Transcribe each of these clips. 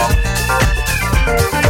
Música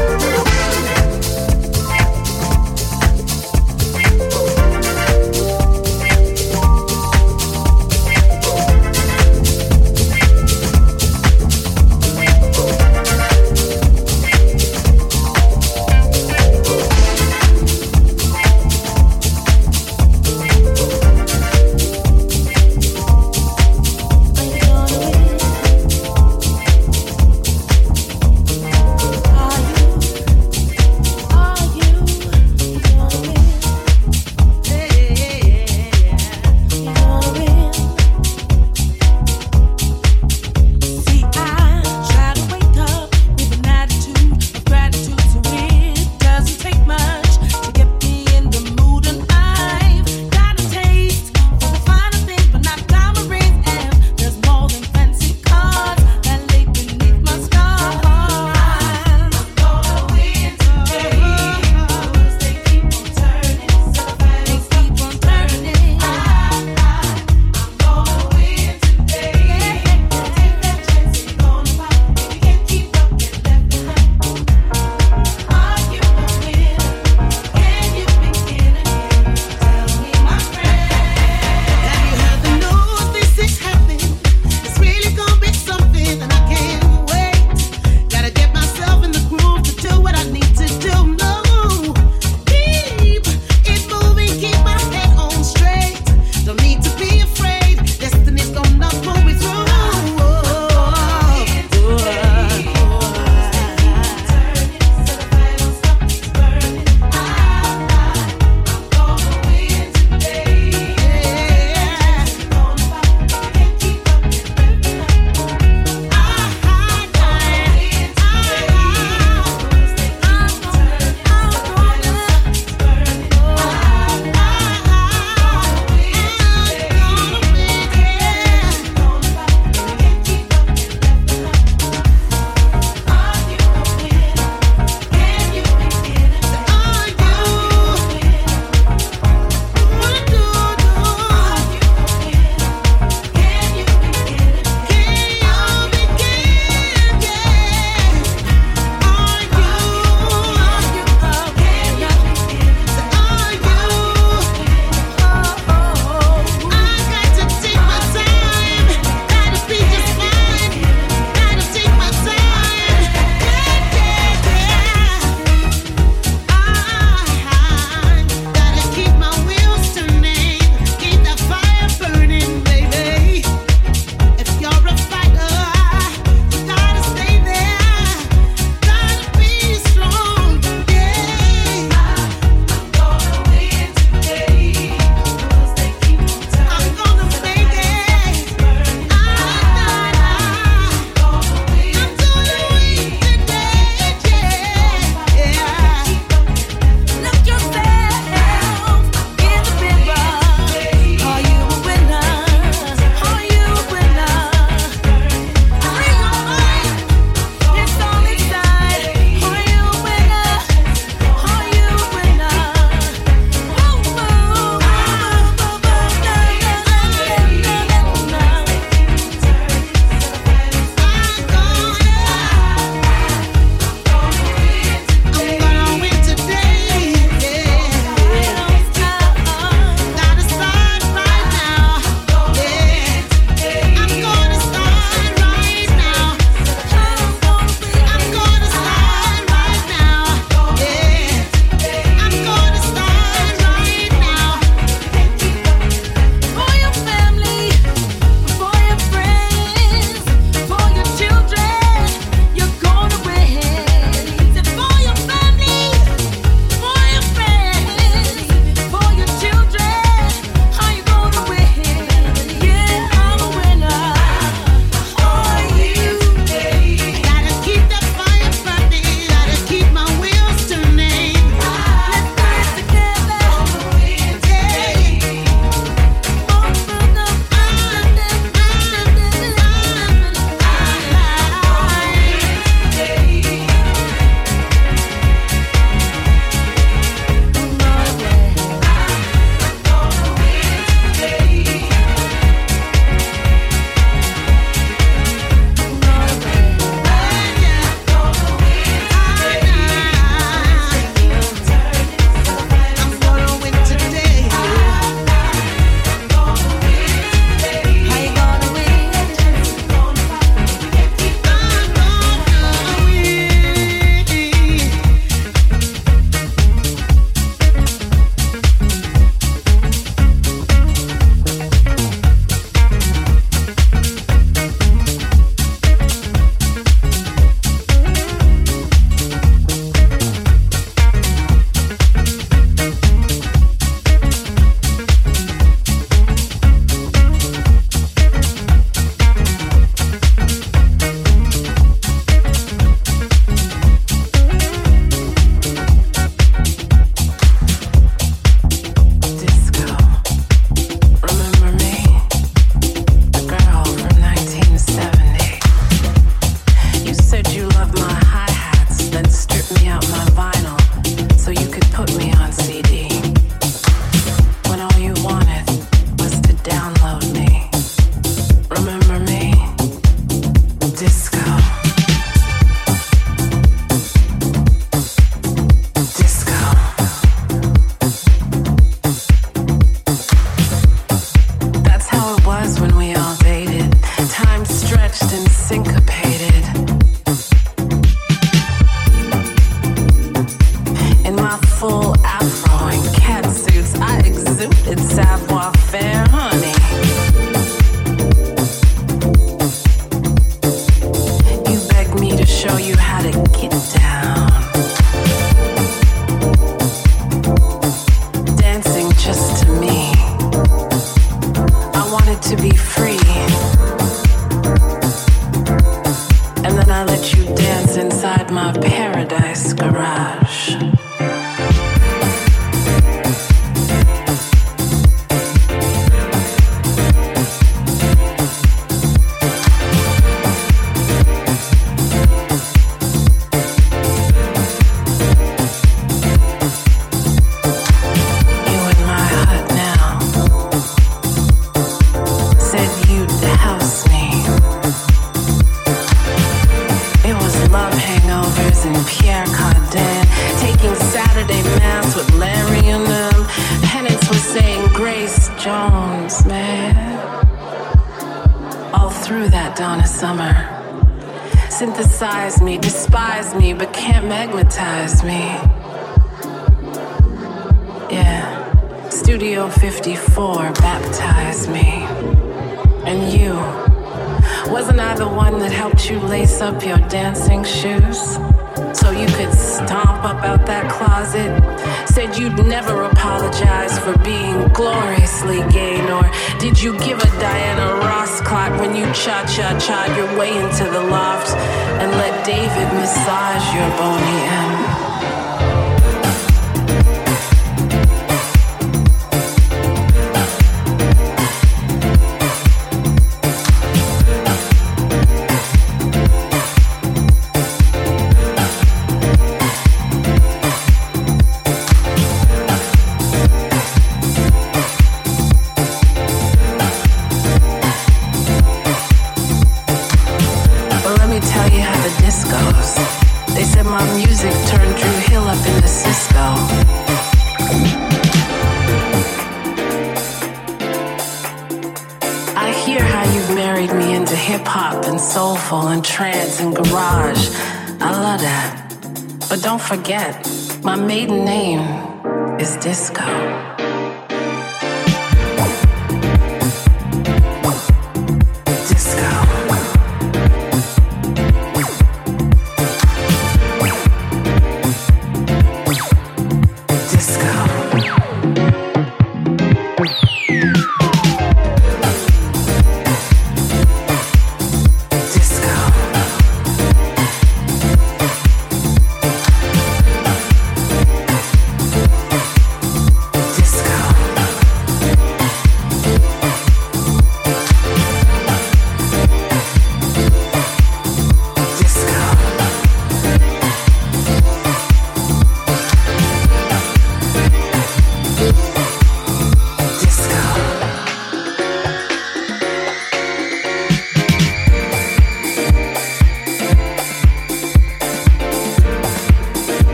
forget, my maiden name is Disco.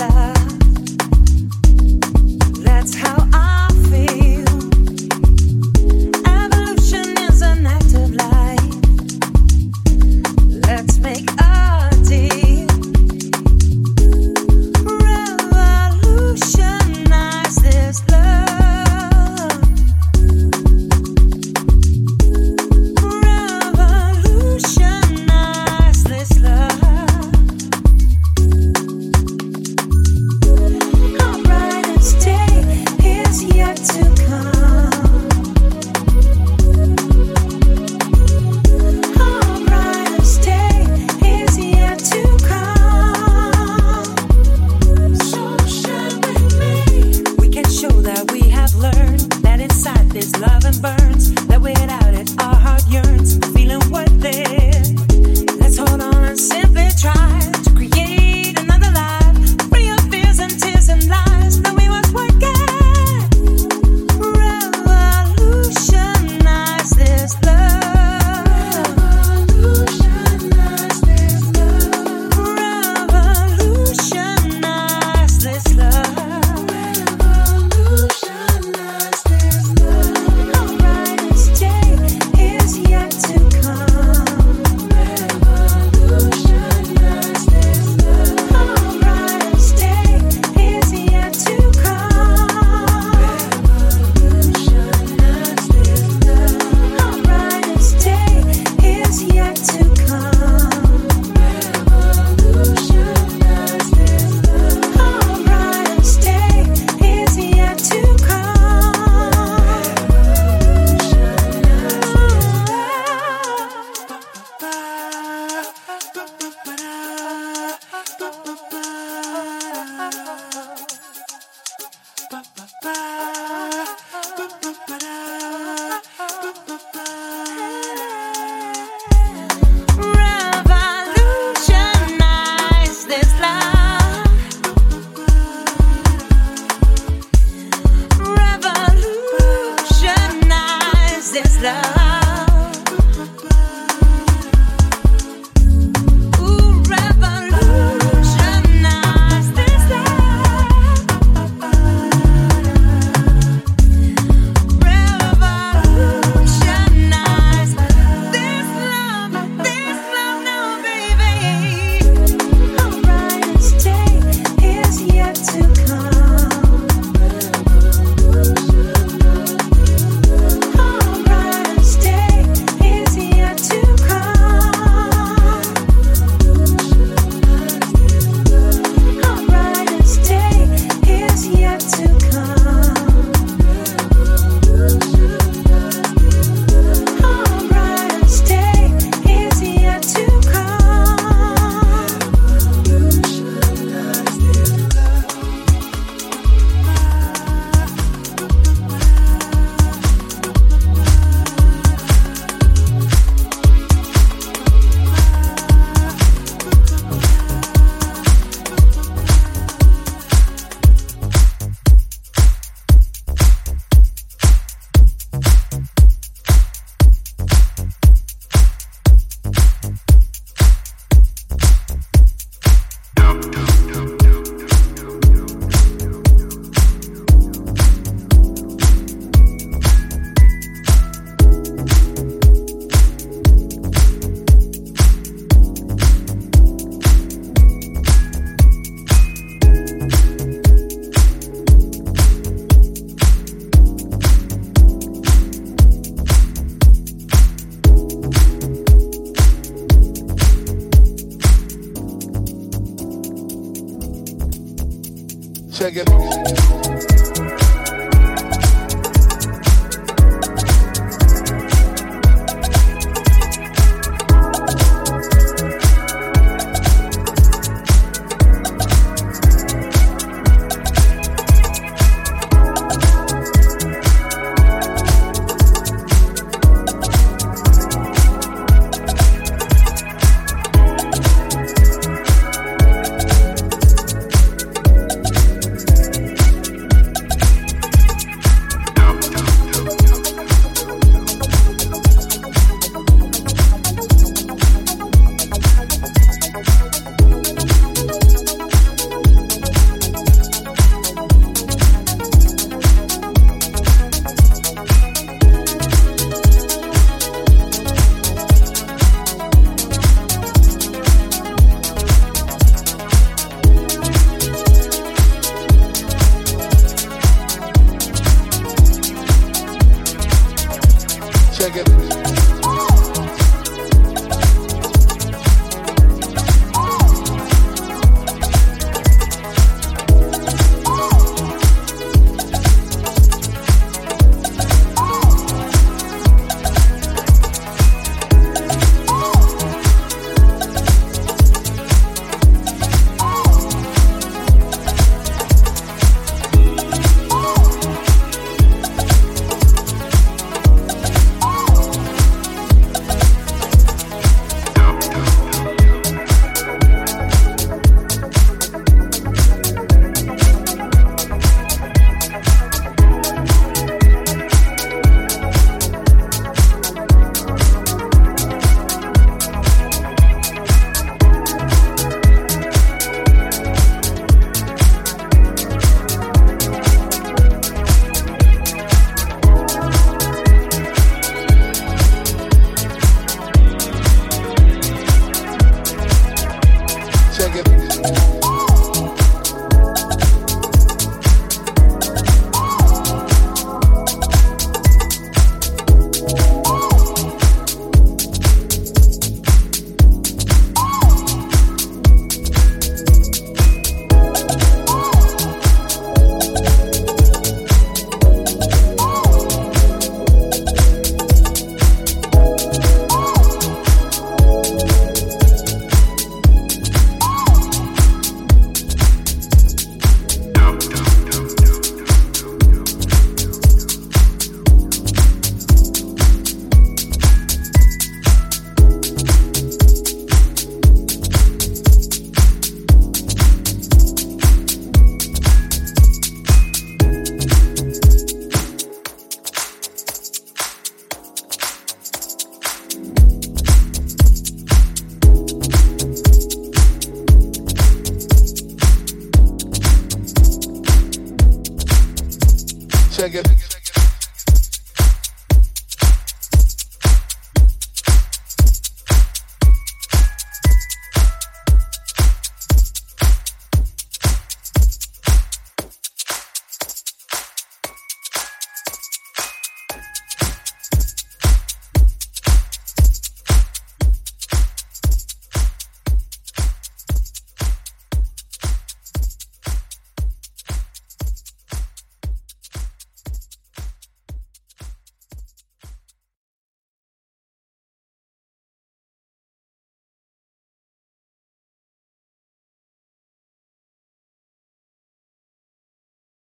love.